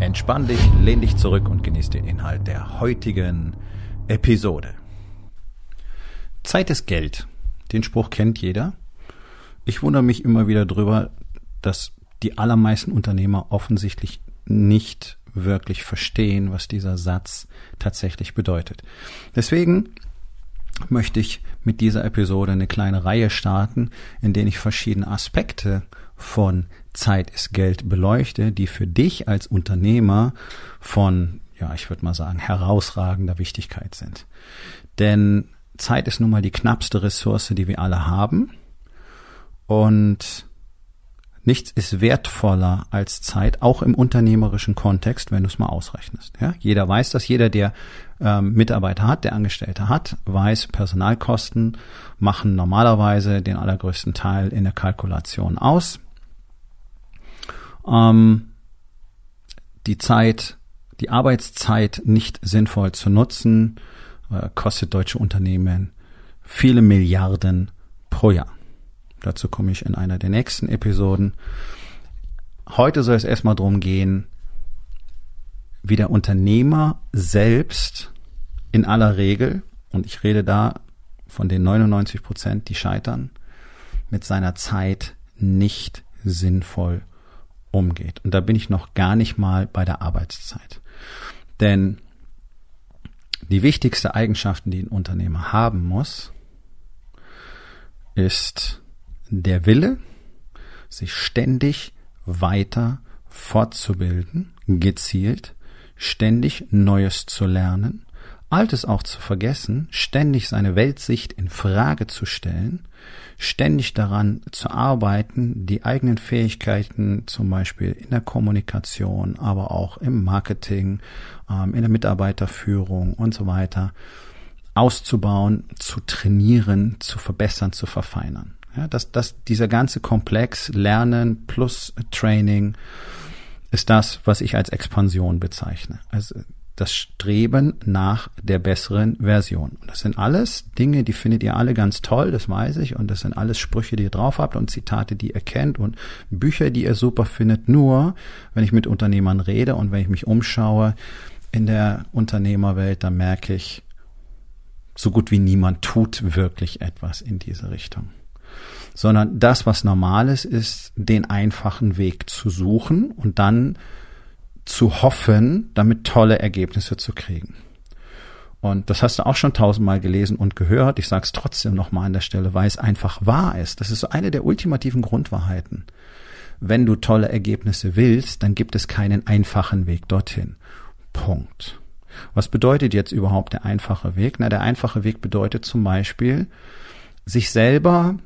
Entspann dich, lehn dich zurück und genieß den Inhalt der heutigen Episode. Zeit ist Geld. Den Spruch kennt jeder. Ich wundere mich immer wieder drüber, dass die allermeisten Unternehmer offensichtlich nicht wirklich verstehen, was dieser Satz tatsächlich bedeutet. Deswegen möchte ich mit dieser Episode eine kleine Reihe starten, in denen ich verschiedene Aspekte von Zeit ist Geld beleuchte, die für dich als Unternehmer von, ja, ich würde mal sagen, herausragender Wichtigkeit sind. Denn Zeit ist nun mal die knappste Ressource, die wir alle haben. Und nichts ist wertvoller als Zeit, auch im unternehmerischen Kontext, wenn du es mal ausrechnest. Ja, jeder weiß das, jeder, der ähm, Mitarbeiter hat, der Angestellte hat, weiß, Personalkosten machen normalerweise den allergrößten Teil in der Kalkulation aus ähm, die Zeit, die Arbeitszeit nicht sinnvoll zu nutzen, äh, kostet deutsche Unternehmen viele Milliarden pro Jahr. Dazu komme ich in einer der nächsten Episoden. Heute soll es erstmal darum gehen, wie der Unternehmer selbst in aller Regel, und ich rede da von den 99 Prozent, die scheitern, mit seiner Zeit nicht sinnvoll umgeht. Und da bin ich noch gar nicht mal bei der Arbeitszeit. Denn die wichtigste Eigenschaften, die ein Unternehmer haben muss, ist der Wille, sich ständig weiter fortzubilden, gezielt, ständig Neues zu lernen, Altes auch zu vergessen, ständig seine Weltsicht in Frage zu stellen, ständig daran zu arbeiten, die eigenen Fähigkeiten zum Beispiel in der Kommunikation, aber auch im Marketing, ähm, in der Mitarbeiterführung und so weiter auszubauen, zu trainieren, zu verbessern, zu verfeinern. Ja, dass, dass dieser ganze Komplex Lernen plus Training ist das, was ich als Expansion bezeichne. Also das Streben nach der besseren Version. Und das sind alles Dinge, die findet ihr alle ganz toll, das weiß ich. Und das sind alles Sprüche, die ihr drauf habt und Zitate, die ihr kennt und Bücher, die ihr super findet. Nur, wenn ich mit Unternehmern rede und wenn ich mich umschaue in der Unternehmerwelt, dann merke ich, so gut wie niemand tut wirklich etwas in diese Richtung. Sondern das, was normal ist, ist, den einfachen Weg zu suchen und dann zu hoffen, damit tolle Ergebnisse zu kriegen. Und das hast du auch schon tausendmal gelesen und gehört. Ich sage es trotzdem nochmal an der Stelle, weil es einfach wahr ist. Das ist so eine der ultimativen Grundwahrheiten. Wenn du tolle Ergebnisse willst, dann gibt es keinen einfachen Weg dorthin. Punkt. Was bedeutet jetzt überhaupt der einfache Weg? Na, der einfache Weg bedeutet zum Beispiel, sich selber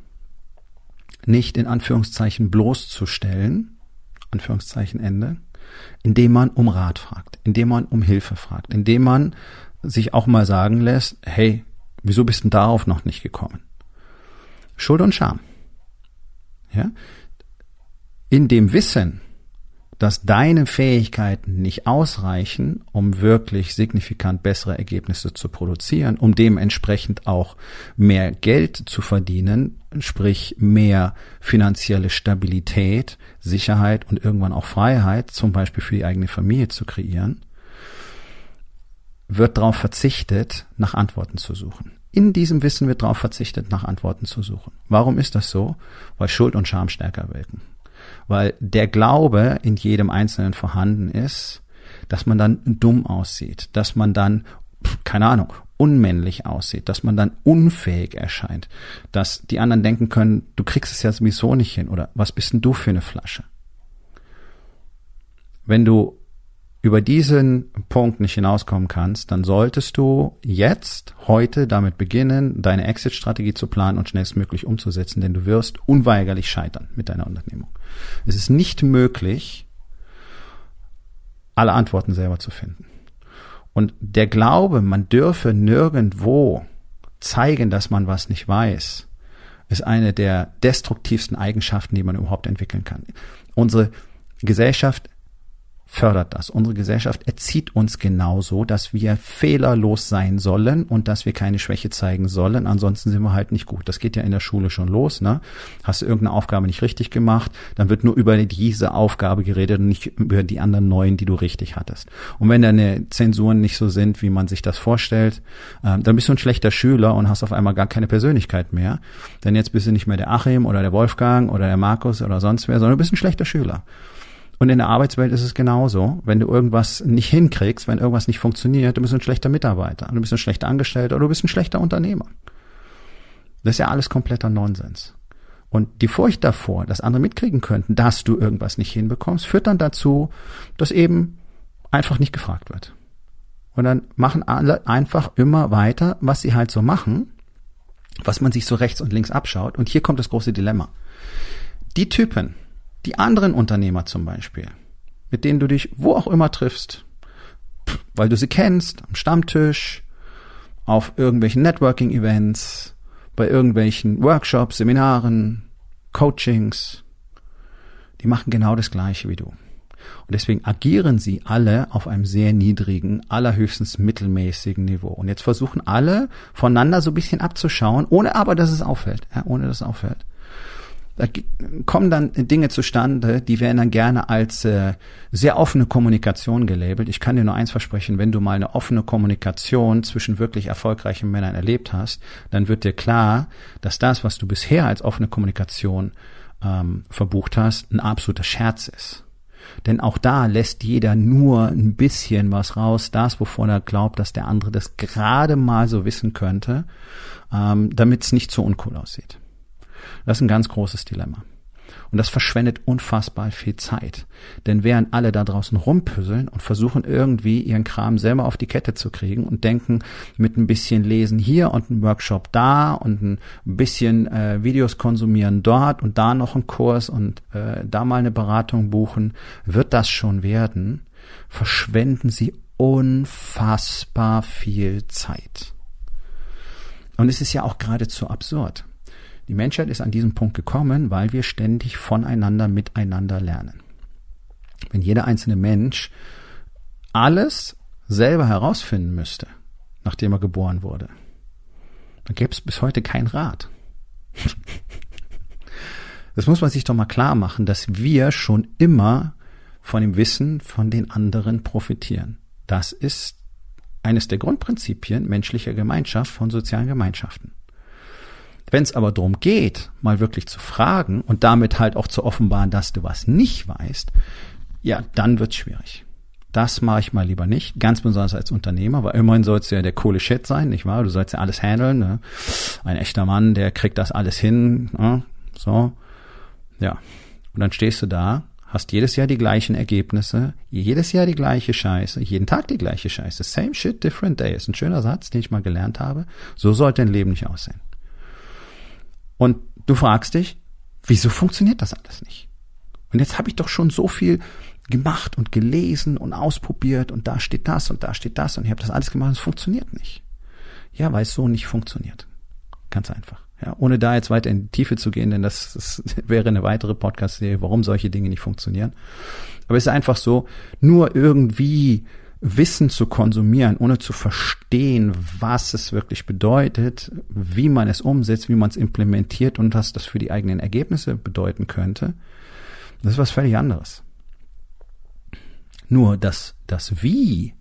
nicht in Anführungszeichen bloßzustellen, Anführungszeichen Ende, indem man um Rat fragt, indem man um Hilfe fragt, indem man sich auch mal sagen lässt, hey, wieso bist du darauf noch nicht gekommen? Schuld und Scham. Ja? In dem Wissen, dass deine Fähigkeiten nicht ausreichen, um wirklich signifikant bessere Ergebnisse zu produzieren, um dementsprechend auch mehr Geld zu verdienen, sprich mehr finanzielle Stabilität, Sicherheit und irgendwann auch Freiheit, zum Beispiel für die eigene Familie zu kreieren, wird darauf verzichtet, nach Antworten zu suchen. In diesem Wissen wird darauf verzichtet, nach Antworten zu suchen. Warum ist das so? Weil Schuld und Scham stärker wirken weil der Glaube in jedem Einzelnen vorhanden ist, dass man dann dumm aussieht, dass man dann, keine Ahnung, unmännlich aussieht, dass man dann unfähig erscheint, dass die anderen denken können, du kriegst es ja sowieso nicht hin oder was bist denn du für eine Flasche? Wenn du über diesen Punkt nicht hinauskommen kannst, dann solltest du jetzt, heute damit beginnen, deine Exit-Strategie zu planen und schnellstmöglich umzusetzen, denn du wirst unweigerlich scheitern mit deiner Unternehmung. Es ist nicht möglich, alle Antworten selber zu finden. Und der Glaube, man dürfe nirgendwo zeigen, dass man was nicht weiß, ist eine der destruktivsten Eigenschaften, die man überhaupt entwickeln kann. Unsere Gesellschaft fördert das. Unsere Gesellschaft erzieht uns genauso, dass wir fehlerlos sein sollen und dass wir keine Schwäche zeigen sollen. Ansonsten sind wir halt nicht gut. Das geht ja in der Schule schon los. Ne? Hast du irgendeine Aufgabe nicht richtig gemacht, dann wird nur über diese Aufgabe geredet und nicht über die anderen neuen, die du richtig hattest. Und wenn deine Zensuren nicht so sind, wie man sich das vorstellt, äh, dann bist du ein schlechter Schüler und hast auf einmal gar keine Persönlichkeit mehr. Denn jetzt bist du nicht mehr der Achim oder der Wolfgang oder der Markus oder sonst wer, sondern du bist ein schlechter Schüler. Und in der Arbeitswelt ist es genauso. Wenn du irgendwas nicht hinkriegst, wenn irgendwas nicht funktioniert, du bist ein schlechter Mitarbeiter, du bist ein schlechter Angestellter oder du bist ein schlechter Unternehmer. Das ist ja alles kompletter Nonsens. Und die Furcht davor, dass andere mitkriegen könnten, dass du irgendwas nicht hinbekommst, führt dann dazu, dass eben einfach nicht gefragt wird. Und dann machen alle einfach immer weiter, was sie halt so machen, was man sich so rechts und links abschaut. Und hier kommt das große Dilemma. Die Typen, die anderen Unternehmer zum Beispiel, mit denen du dich wo auch immer triffst, weil du sie kennst, am Stammtisch, auf irgendwelchen Networking-Events, bei irgendwelchen Workshops, Seminaren, Coachings, die machen genau das Gleiche wie du. Und deswegen agieren sie alle auf einem sehr niedrigen, allerhöchstens mittelmäßigen Niveau. Und jetzt versuchen alle voneinander so ein bisschen abzuschauen, ohne aber, dass es auffällt. Ja, ohne dass es auffällt. Da kommen dann Dinge zustande, die werden dann gerne als äh, sehr offene Kommunikation gelabelt. Ich kann dir nur eins versprechen, wenn du mal eine offene Kommunikation zwischen wirklich erfolgreichen Männern erlebt hast, dann wird dir klar, dass das, was du bisher als offene Kommunikation ähm, verbucht hast, ein absoluter Scherz ist. Denn auch da lässt jeder nur ein bisschen was raus, das, wovon er glaubt, dass der andere das gerade mal so wissen könnte, ähm, damit es nicht so uncool aussieht. Das ist ein ganz großes Dilemma. Und das verschwendet unfassbar viel Zeit. Denn während alle da draußen rumpüsseln und versuchen irgendwie ihren Kram selber auf die Kette zu kriegen und denken mit ein bisschen Lesen hier und ein Workshop da und ein bisschen äh, Videos konsumieren dort und da noch einen Kurs und äh, da mal eine Beratung buchen, wird das schon werden, verschwenden sie unfassbar viel Zeit. Und es ist ja auch geradezu absurd. Die Menschheit ist an diesem Punkt gekommen, weil wir ständig voneinander miteinander lernen. Wenn jeder einzelne Mensch alles selber herausfinden müsste, nachdem er geboren wurde, dann gäbe es bis heute kein Rat. Das muss man sich doch mal klar machen, dass wir schon immer von dem Wissen von den anderen profitieren. Das ist eines der Grundprinzipien menschlicher Gemeinschaft von sozialen Gemeinschaften. Wenn es aber darum geht, mal wirklich zu fragen und damit halt auch zu offenbaren, dass du was nicht weißt, ja, dann wird's schwierig. Das mache ich mal lieber nicht, ganz besonders als Unternehmer, weil immerhin sollst du ja der coole Shit sein, nicht wahr? Du sollst ja alles handeln. Ne? Ein echter Mann, der kriegt das alles hin. Ne? So, ja. Und dann stehst du da, hast jedes Jahr die gleichen Ergebnisse, jedes Jahr die gleiche Scheiße, jeden Tag die gleiche Scheiße. Same shit, different day. Ist ein schöner Satz, den ich mal gelernt habe. So sollte dein Leben nicht aussehen. Und du fragst dich, wieso funktioniert das alles nicht? Und jetzt habe ich doch schon so viel gemacht und gelesen und ausprobiert und da steht das und da steht das und ich habe das alles gemacht und es funktioniert nicht. Ja, weil es so nicht funktioniert. Ganz einfach. Ja, ohne da jetzt weiter in die Tiefe zu gehen, denn das, das wäre eine weitere Podcast-Serie, warum solche Dinge nicht funktionieren. Aber es ist einfach so, nur irgendwie Wissen zu konsumieren, ohne zu verstehen, was es wirklich bedeutet, wie man es umsetzt, wie man es implementiert und was das für die eigenen Ergebnisse bedeuten könnte, das ist was völlig anderes. Nur das, das Wie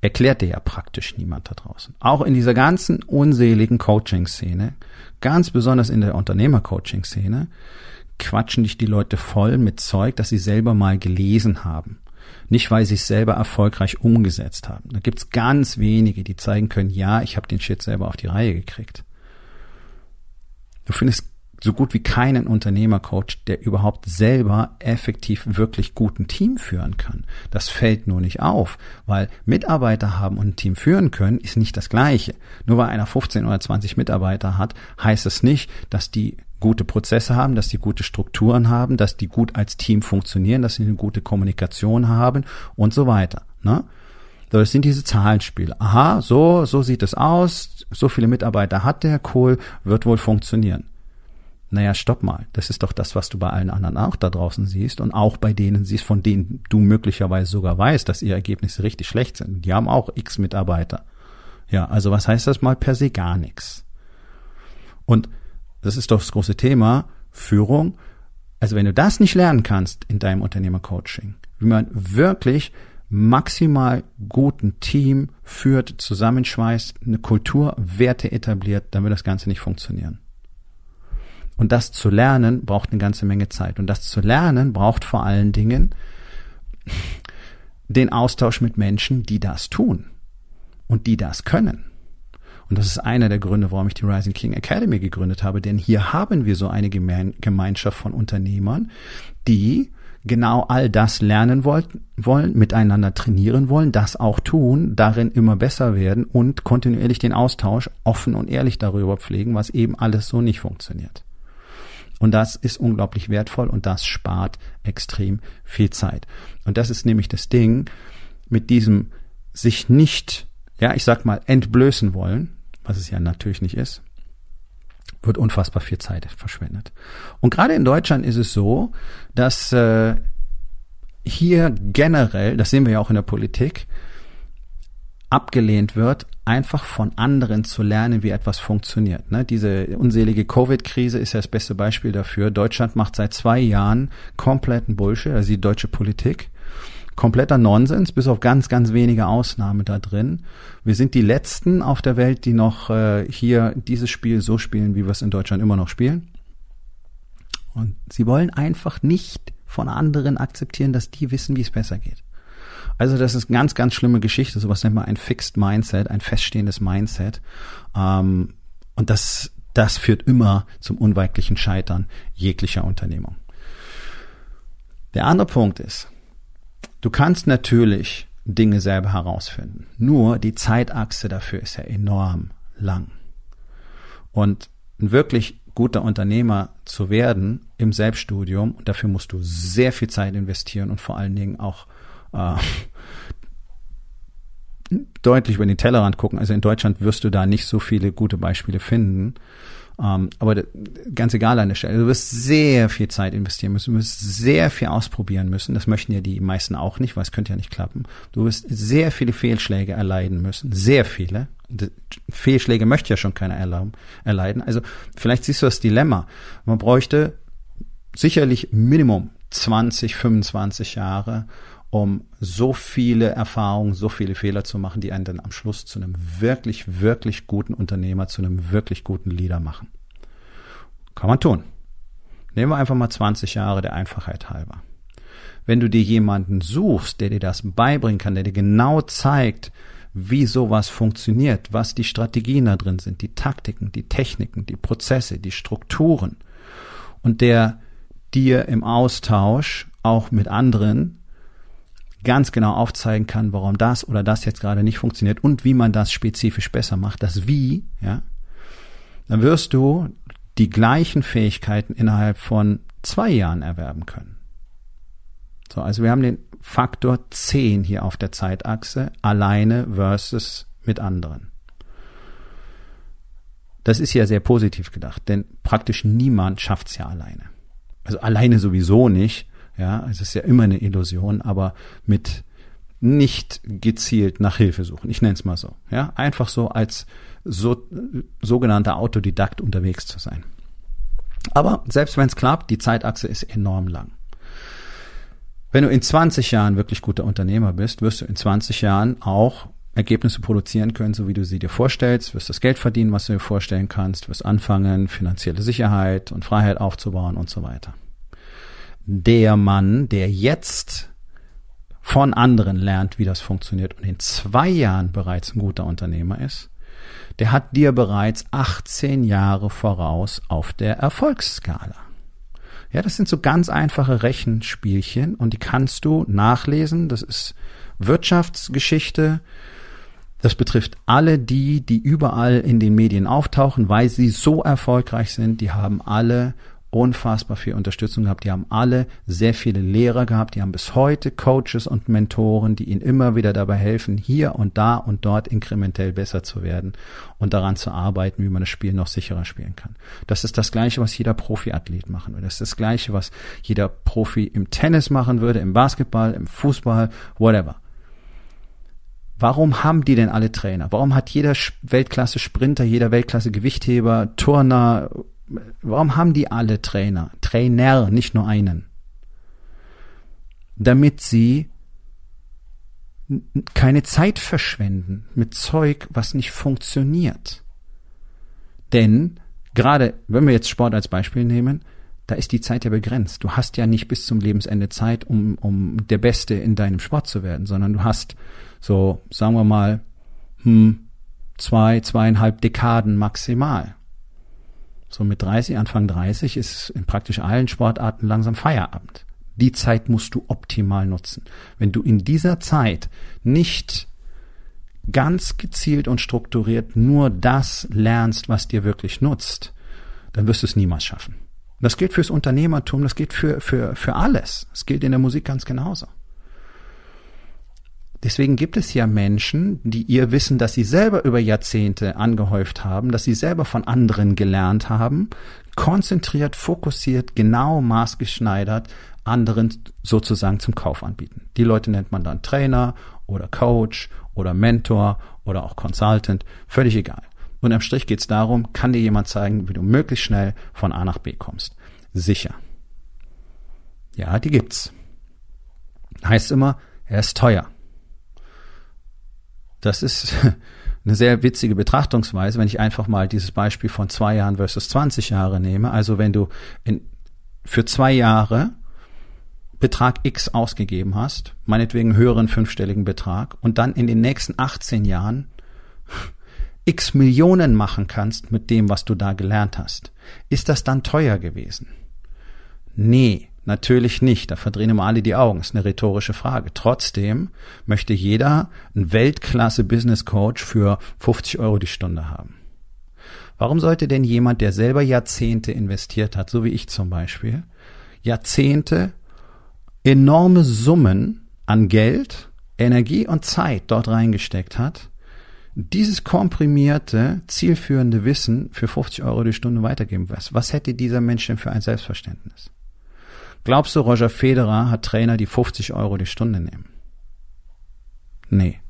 erklärt dir ja praktisch niemand da draußen. Auch in dieser ganzen unseligen Coaching-Szene, ganz besonders in der Unternehmer-Coaching-Szene, quatschen dich die Leute voll mit Zeug, das sie selber mal gelesen haben. Nicht, weil sie es selber erfolgreich umgesetzt haben. Da gibt's ganz wenige, die zeigen können, ja, ich habe den Shit selber auf die Reihe gekriegt. Du findest so gut wie keinen Unternehmercoach, der überhaupt selber effektiv wirklich guten Team führen kann. Das fällt nur nicht auf, weil Mitarbeiter haben und ein Team führen können, ist nicht das Gleiche. Nur weil einer 15 oder 20 Mitarbeiter hat, heißt es nicht, dass die gute Prozesse haben, dass die gute Strukturen haben, dass die gut als Team funktionieren, dass sie eine gute Kommunikation haben und so weiter. Ne? Das sind diese Zahlenspiele. Aha, so, so sieht es aus, so viele Mitarbeiter hat der, cool, wird wohl funktionieren. Naja, stopp mal. Das ist doch das, was du bei allen anderen auch da draußen siehst und auch bei denen siehst, von denen du möglicherweise sogar weißt, dass ihre Ergebnisse richtig schlecht sind. Die haben auch x Mitarbeiter. Ja, also was heißt das mal per se gar nichts? Und das ist doch das große Thema, Führung. Also wenn du das nicht lernen kannst in deinem Unternehmercoaching, wie man wirklich maximal guten Team führt, zusammenschweißt, eine Kultur, Werte etabliert, dann wird das Ganze nicht funktionieren. Und das zu lernen braucht eine ganze Menge Zeit. Und das zu lernen braucht vor allen Dingen den Austausch mit Menschen, die das tun und die das können. Und das ist einer der Gründe, warum ich die Rising King Academy gegründet habe, denn hier haben wir so eine Gemeinschaft von Unternehmern, die genau all das lernen wollen, miteinander trainieren wollen, das auch tun, darin immer besser werden und kontinuierlich den Austausch offen und ehrlich darüber pflegen, was eben alles so nicht funktioniert. Und das ist unglaublich wertvoll und das spart extrem viel Zeit. Und das ist nämlich das Ding mit diesem sich nicht ja, ich sag mal, entblößen wollen, was es ja natürlich nicht ist, wird unfassbar viel Zeit verschwendet. Und gerade in Deutschland ist es so, dass äh, hier generell, das sehen wir ja auch in der Politik, abgelehnt wird, einfach von anderen zu lernen, wie etwas funktioniert. Ne? Diese unselige Covid-Krise ist ja das beste Beispiel dafür. Deutschland macht seit zwei Jahren kompletten Bullshit, also die deutsche Politik kompletter Nonsens, bis auf ganz, ganz wenige Ausnahmen da drin. Wir sind die Letzten auf der Welt, die noch äh, hier dieses Spiel so spielen, wie wir es in Deutschland immer noch spielen. Und sie wollen einfach nicht von anderen akzeptieren, dass die wissen, wie es besser geht. Also das ist eine ganz, ganz schlimme Geschichte. Sowas nennt man ein Fixed Mindset, ein feststehendes Mindset. Ähm, und das, das führt immer zum unweigerlichen Scheitern jeglicher Unternehmung. Der andere Punkt ist, Du kannst natürlich Dinge selber herausfinden. Nur die Zeitachse dafür ist ja enorm lang. Und ein wirklich guter Unternehmer zu werden im Selbststudium, dafür musst du sehr viel Zeit investieren und vor allen Dingen auch äh, deutlich über den Tellerrand gucken. Also in Deutschland wirst du da nicht so viele gute Beispiele finden. Ähm, aber ganz egal an der Stelle. Du wirst sehr viel Zeit investieren müssen. Du wirst sehr viel ausprobieren müssen. Das möchten ja die meisten auch nicht, weil es könnte ja nicht klappen. Du wirst sehr viele Fehlschläge erleiden müssen. Sehr viele. Fehlschläge möchte ja schon keiner erleiden. Also vielleicht siehst du das Dilemma. Man bräuchte sicherlich Minimum 20, 25 Jahre, um so viele Erfahrungen, so viele Fehler zu machen, die einen dann am Schluss zu einem wirklich, wirklich guten Unternehmer, zu einem wirklich guten Leader machen. Kann man tun. Nehmen wir einfach mal 20 Jahre der Einfachheit halber. Wenn du dir jemanden suchst, der dir das beibringen kann, der dir genau zeigt, wie sowas funktioniert, was die Strategien da drin sind, die Taktiken, die Techniken, die Prozesse, die Strukturen und der dir im Austausch auch mit anderen ganz genau aufzeigen kann, warum das oder das jetzt gerade nicht funktioniert und wie man das spezifisch besser macht, das Wie, ja, dann wirst du die gleichen Fähigkeiten innerhalb von zwei Jahren erwerben können. So, also wir haben den Faktor 10 hier auf der Zeitachse, alleine versus mit anderen. Das ist ja sehr positiv gedacht, denn praktisch niemand schafft's ja alleine. Also alleine sowieso nicht, ja, es ist ja immer eine Illusion, aber mit nicht gezielt nach Hilfe suchen. Ich nenne es mal so. Ja, einfach so als so, sogenannter Autodidakt unterwegs zu sein. Aber selbst wenn es klappt, die Zeitachse ist enorm lang. Wenn du in 20 Jahren wirklich guter Unternehmer bist, wirst du in 20 Jahren auch Ergebnisse produzieren können, so wie du sie dir vorstellst, wirst das Geld verdienen, was du dir vorstellen kannst, wirst anfangen, finanzielle Sicherheit und Freiheit aufzubauen und so weiter der Mann, der jetzt von anderen lernt, wie das funktioniert und in zwei Jahren bereits ein guter Unternehmer ist, der hat dir bereits 18 Jahre voraus auf der Erfolgsskala. Ja, das sind so ganz einfache Rechenspielchen und die kannst du nachlesen. Das ist Wirtschaftsgeschichte. Das betrifft alle die, die überall in den Medien auftauchen, weil sie so erfolgreich sind. Die haben alle unfassbar viel Unterstützung gehabt. Die haben alle sehr viele Lehrer gehabt. Die haben bis heute Coaches und Mentoren, die ihnen immer wieder dabei helfen, hier und da und dort inkrementell besser zu werden und daran zu arbeiten, wie man das Spiel noch sicherer spielen kann. Das ist das Gleiche, was jeder Profiathlet machen würde. Das ist das Gleiche, was jeder Profi im Tennis machen würde, im Basketball, im Fußball, whatever. Warum haben die denn alle Trainer? Warum hat jeder Weltklasse-Sprinter, jeder Weltklasse-Gewichtheber, Turner, warum haben die alle Trainer? Trainer, nicht nur einen. Damit sie keine Zeit verschwenden mit Zeug, was nicht funktioniert. Denn gerade, wenn wir jetzt Sport als Beispiel nehmen, da ist die Zeit ja begrenzt. Du hast ja nicht bis zum Lebensende Zeit, um, um der Beste in deinem Sport zu werden, sondern du hast so, sagen wir mal, hm, zwei, zweieinhalb Dekaden maximal. So mit 30, Anfang 30 ist in praktisch allen Sportarten langsam Feierabend. Die Zeit musst du optimal nutzen. Wenn du in dieser Zeit nicht ganz gezielt und strukturiert nur das lernst, was dir wirklich nutzt, dann wirst du es niemals schaffen. Das gilt fürs Unternehmertum, das gilt für, für, für alles. Das gilt in der Musik ganz genauso. Deswegen gibt es ja Menschen, die ihr Wissen, das sie selber über Jahrzehnte angehäuft haben, dass sie selber von anderen gelernt haben, konzentriert, fokussiert, genau maßgeschneidert anderen sozusagen zum Kauf anbieten. Die Leute nennt man dann Trainer oder Coach oder Mentor oder auch Consultant, völlig egal. Und am Strich geht es darum, kann dir jemand zeigen, wie du möglichst schnell von A nach B kommst. Sicher. Ja, die gibt's. Heißt immer, er ist teuer. Das ist eine sehr witzige Betrachtungsweise, wenn ich einfach mal dieses Beispiel von zwei Jahren versus 20 Jahre nehme. Also wenn du in, für zwei Jahre Betrag X ausgegeben hast, meinetwegen höheren fünfstelligen Betrag, und dann in den nächsten 18 Jahren X Millionen machen kannst mit dem, was du da gelernt hast, ist das dann teuer gewesen? Nee, Natürlich nicht, da verdrehen immer alle die Augen, ist eine rhetorische Frage. Trotzdem möchte jeder einen Weltklasse-Business-Coach für 50 Euro die Stunde haben. Warum sollte denn jemand, der selber Jahrzehnte investiert hat, so wie ich zum Beispiel, Jahrzehnte enorme Summen an Geld, Energie und Zeit dort reingesteckt hat, dieses komprimierte, zielführende Wissen für 50 Euro die Stunde weitergeben? Was, was hätte dieser Mensch denn für ein Selbstverständnis? Glaubst du, Roger Federer hat Trainer, die 50 Euro die Stunde nehmen? Nee.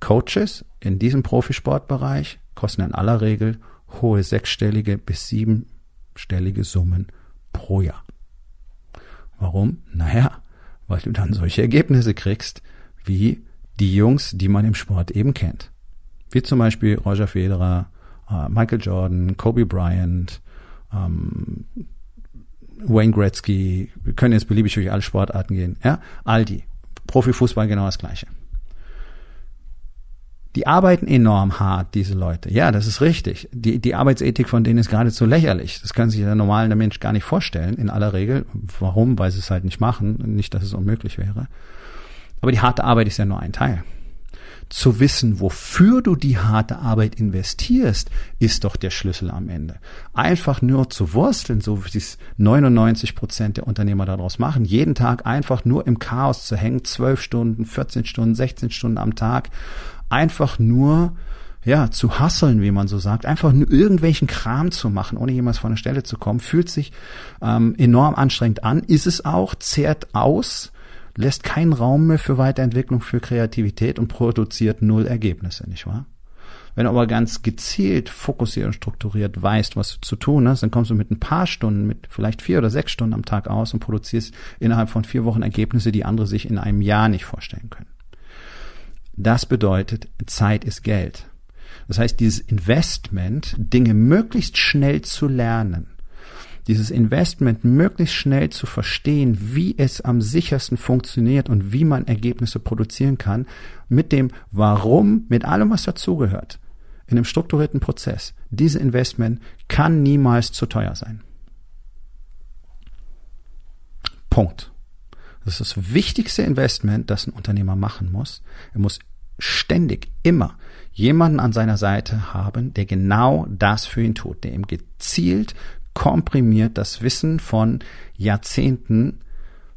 Coaches in diesem Profisportbereich kosten in aller Regel hohe sechsstellige bis siebenstellige Summen pro Jahr. Warum? Naja, weil du dann solche Ergebnisse kriegst, wie die Jungs, die man im Sport eben kennt. Wie zum Beispiel Roger Federer, äh, Michael Jordan, Kobe Bryant, ähm, Wayne Gretzky, wir können jetzt beliebig durch alle Sportarten gehen, ja, all die. Profifußball genau das Gleiche. Die arbeiten enorm hart, diese Leute. Ja, das ist richtig. Die, die Arbeitsethik von denen ist geradezu lächerlich. Das kann sich der normale Mensch gar nicht vorstellen, in aller Regel. Warum? Weil sie es halt nicht machen. Nicht, dass es unmöglich wäre. Aber die harte Arbeit ist ja nur ein Teil zu wissen, wofür du die harte Arbeit investierst, ist doch der Schlüssel am Ende. Einfach nur zu wursteln, so wie es 99 Prozent der Unternehmer daraus machen, jeden Tag einfach nur im Chaos zu hängen, 12 Stunden, 14 Stunden, 16 Stunden am Tag, einfach nur ja, zu hasseln, wie man so sagt, einfach nur irgendwelchen Kram zu machen, ohne jemals von der Stelle zu kommen, fühlt sich ähm, enorm anstrengend an, ist es auch, zehrt aus, lässt keinen Raum mehr für Weiterentwicklung, für Kreativität und produziert null Ergebnisse, nicht wahr? Wenn du aber ganz gezielt, fokussiert und strukturiert weißt, was du zu tun hast, dann kommst du mit ein paar Stunden, mit vielleicht vier oder sechs Stunden am Tag aus und produzierst innerhalb von vier Wochen Ergebnisse, die andere sich in einem Jahr nicht vorstellen können. Das bedeutet, Zeit ist Geld. Das heißt, dieses Investment, Dinge möglichst schnell zu lernen, dieses Investment möglichst schnell zu verstehen, wie es am sichersten funktioniert und wie man Ergebnisse produzieren kann, mit dem Warum, mit allem, was dazugehört, in einem strukturierten Prozess. Dieses Investment kann niemals zu teuer sein. Punkt. Das ist das wichtigste Investment, das ein Unternehmer machen muss. Er muss ständig immer jemanden an seiner Seite haben, der genau das für ihn tut, der ihm gezielt komprimiert das Wissen von Jahrzehnten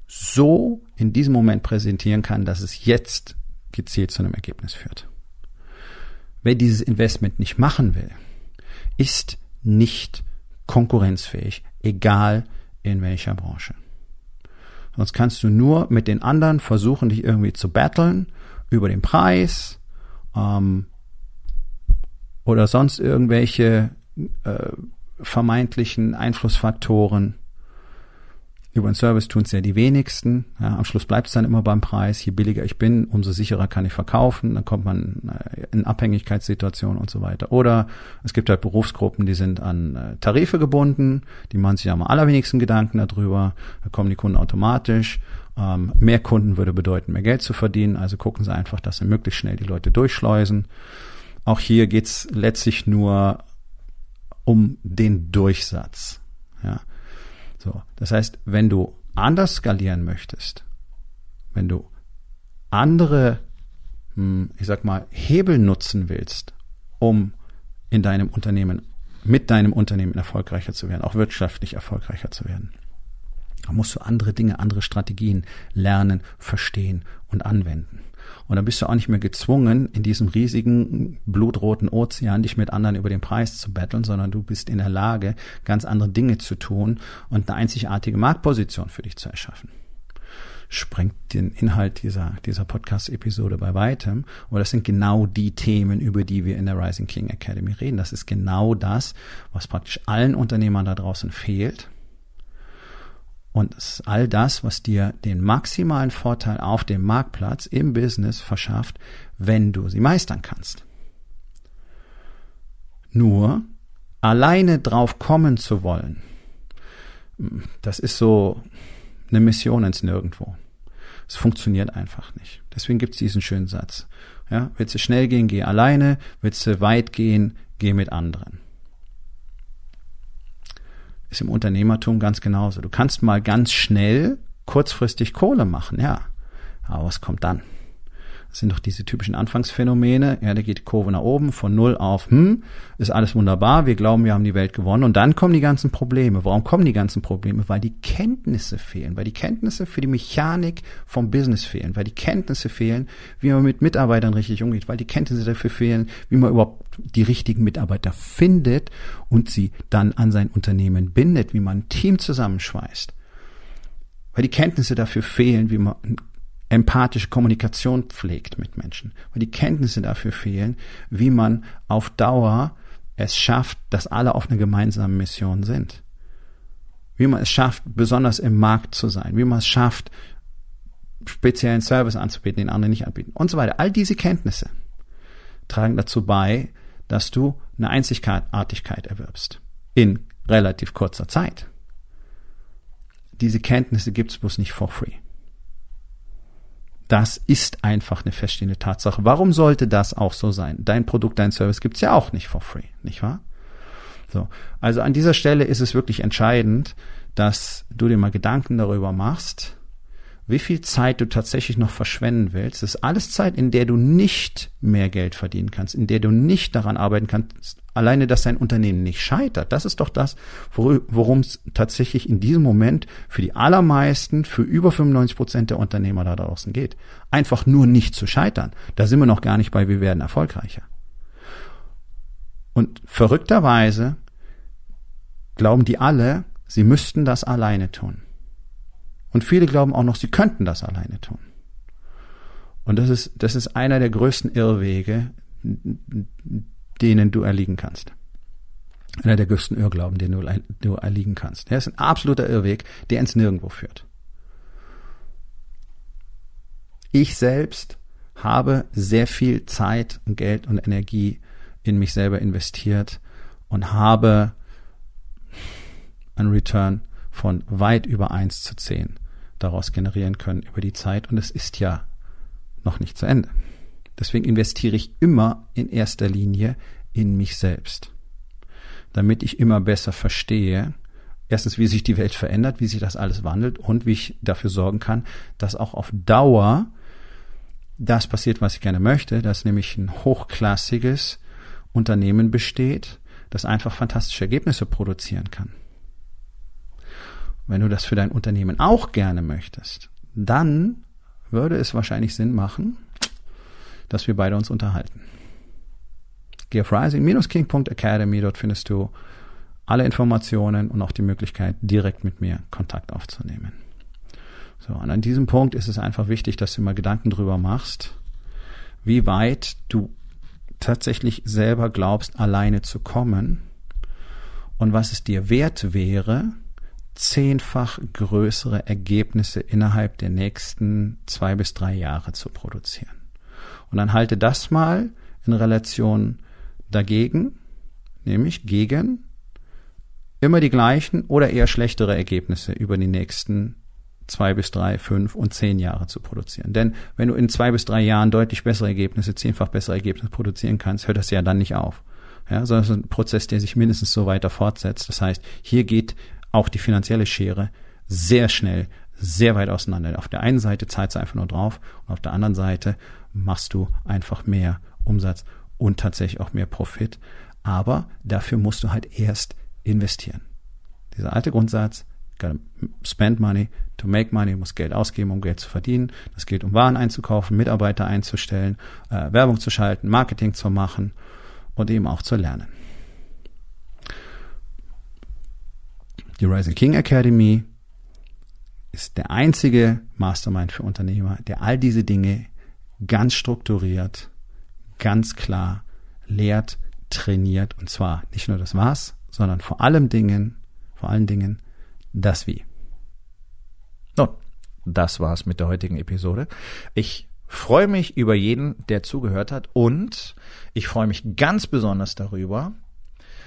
so in diesem Moment präsentieren kann, dass es jetzt gezielt zu einem Ergebnis führt. Wer dieses Investment nicht machen will, ist nicht konkurrenzfähig, egal in welcher Branche. Sonst kannst du nur mit den anderen versuchen, dich irgendwie zu battlen über den Preis ähm, oder sonst irgendwelche äh, vermeintlichen Einflussfaktoren. Über den Service tun es ja die wenigsten. Ja, am Schluss bleibt es dann immer beim Preis. Je billiger ich bin, umso sicherer kann ich verkaufen. Dann kommt man äh, in Abhängigkeitssituationen und so weiter. Oder es gibt halt Berufsgruppen, die sind an äh, Tarife gebunden. Die machen sich am allerwenigsten Gedanken darüber. Da kommen die Kunden automatisch. Ähm, mehr Kunden würde bedeuten, mehr Geld zu verdienen. Also gucken sie einfach, dass sie möglichst schnell die Leute durchschleusen. Auch hier geht's letztlich nur um den Durchsatz. Ja. So. Das heißt, wenn du anders skalieren möchtest, wenn du andere, hm, ich sag mal, Hebel nutzen willst, um in deinem Unternehmen, mit deinem Unternehmen erfolgreicher zu werden, auch wirtschaftlich erfolgreicher zu werden, dann musst du andere Dinge, andere Strategien lernen, verstehen und anwenden. Und dann bist du auch nicht mehr gezwungen, in diesem riesigen blutroten Ozean dich mit anderen über den Preis zu betteln, sondern du bist in der Lage, ganz andere Dinge zu tun und eine einzigartige Marktposition für dich zu erschaffen sprengt den Inhalt dieser, dieser Podcast-Episode bei weitem. Aber das sind genau die Themen, über die wir in der Rising King Academy reden. Das ist genau das, was praktisch allen Unternehmern da draußen fehlt. Und all das, was dir den maximalen Vorteil auf dem Marktplatz im Business verschafft, wenn du sie meistern kannst. Nur alleine drauf kommen zu wollen, das ist so eine Mission ins Nirgendwo. Es funktioniert einfach nicht. Deswegen gibt es diesen schönen Satz. Ja, willst du schnell gehen, geh alleine. Willst du weit gehen, geh mit anderen ist im Unternehmertum ganz genauso. Du kannst mal ganz schnell kurzfristig Kohle machen, ja. Aber was kommt dann? Sind doch diese typischen Anfangsphänomene. Ja, da geht die Kurve nach oben von null auf, hm, ist alles wunderbar, wir glauben, wir haben die Welt gewonnen. Und dann kommen die ganzen Probleme. Warum kommen die ganzen Probleme? Weil die Kenntnisse fehlen, weil die Kenntnisse für die Mechanik vom Business fehlen, weil die Kenntnisse fehlen, wie man mit Mitarbeitern richtig umgeht, weil die Kenntnisse dafür fehlen, wie man überhaupt die richtigen Mitarbeiter findet und sie dann an sein Unternehmen bindet, wie man ein Team zusammenschweißt weil die Kenntnisse dafür fehlen, wie man empathische Kommunikation pflegt mit Menschen, weil die Kenntnisse dafür fehlen, wie man auf Dauer es schafft, dass alle auf einer gemeinsamen Mission sind. Wie man es schafft, besonders im Markt zu sein, wie man es schafft, speziellen Service anzubieten, den andere nicht anbieten und so weiter. All diese Kenntnisse tragen dazu bei, dass du eine Einzigartigkeit erwirbst. In relativ kurzer Zeit. Diese Kenntnisse gibt's bloß nicht for free. Das ist einfach eine feststehende Tatsache. Warum sollte das auch so sein? Dein Produkt, dein Service gibt's ja auch nicht for free, nicht wahr? So. Also an dieser Stelle ist es wirklich entscheidend, dass du dir mal Gedanken darüber machst, wie viel Zeit du tatsächlich noch verschwenden willst. Das ist alles Zeit, in der du nicht mehr Geld verdienen kannst, in der du nicht daran arbeiten kannst, alleine, dass dein Unternehmen nicht scheitert. Das ist doch das, worum es tatsächlich in diesem Moment für die allermeisten, für über 95 Prozent der Unternehmer da draußen geht. Einfach nur nicht zu scheitern. Da sind wir noch gar nicht bei, wir werden erfolgreicher. Und verrückterweise glauben die alle, sie müssten das alleine tun. Und viele glauben auch noch, sie könnten das alleine tun. Und das ist, das ist einer der größten Irrwege, denen du erliegen kannst. Einer der größten Irrglauben, denen du, erliegen kannst. Das ist ein absoluter Irrweg, der ins Nirgendwo führt. Ich selbst habe sehr viel Zeit und Geld und Energie in mich selber investiert und habe einen Return von weit über eins zu zehn daraus generieren können über die Zeit. Und es ist ja noch nicht zu Ende. Deswegen investiere ich immer in erster Linie in mich selbst, damit ich immer besser verstehe, erstens, wie sich die Welt verändert, wie sich das alles wandelt und wie ich dafür sorgen kann, dass auch auf Dauer das passiert, was ich gerne möchte, dass nämlich ein hochklassiges Unternehmen besteht, das einfach fantastische Ergebnisse produzieren kann. Wenn du das für dein Unternehmen auch gerne möchtest, dann würde es wahrscheinlich Sinn machen, dass wir beide uns unterhalten. Geh auf rising-king.academy, dort findest du alle Informationen und auch die Möglichkeit, direkt mit mir Kontakt aufzunehmen. So, und an diesem Punkt ist es einfach wichtig, dass du mal Gedanken drüber machst, wie weit du tatsächlich selber glaubst, alleine zu kommen und was es dir wert wäre, zehnfach größere Ergebnisse innerhalb der nächsten zwei bis drei Jahre zu produzieren. Und dann halte das mal in Relation dagegen, nämlich gegen immer die gleichen oder eher schlechtere Ergebnisse über die nächsten zwei bis drei, fünf und zehn Jahre zu produzieren. Denn wenn du in zwei bis drei Jahren deutlich bessere Ergebnisse, zehnfach bessere Ergebnisse produzieren kannst, hört das ja dann nicht auf. Ja, sondern es ist ein Prozess, der sich mindestens so weiter fortsetzt. Das heißt, hier geht auch die finanzielle Schere sehr schnell, sehr weit auseinander. Auf der einen Seite zahlst du einfach nur drauf und auf der anderen Seite machst du einfach mehr Umsatz und tatsächlich auch mehr Profit. Aber dafür musst du halt erst investieren. Dieser alte Grundsatz, gotta spend money to make money, du musst Geld ausgeben, um Geld zu verdienen. Das geht, um Waren einzukaufen, Mitarbeiter einzustellen, äh, Werbung zu schalten, Marketing zu machen und eben auch zu lernen. Die Rising King Academy ist der einzige Mastermind für Unternehmer, der all diese Dinge ganz strukturiert, ganz klar lehrt, trainiert und zwar nicht nur das Was, sondern vor allem Dingen, vor allen Dingen das Wie. Nun, das war's mit der heutigen Episode. Ich freue mich über jeden, der zugehört hat und ich freue mich ganz besonders darüber,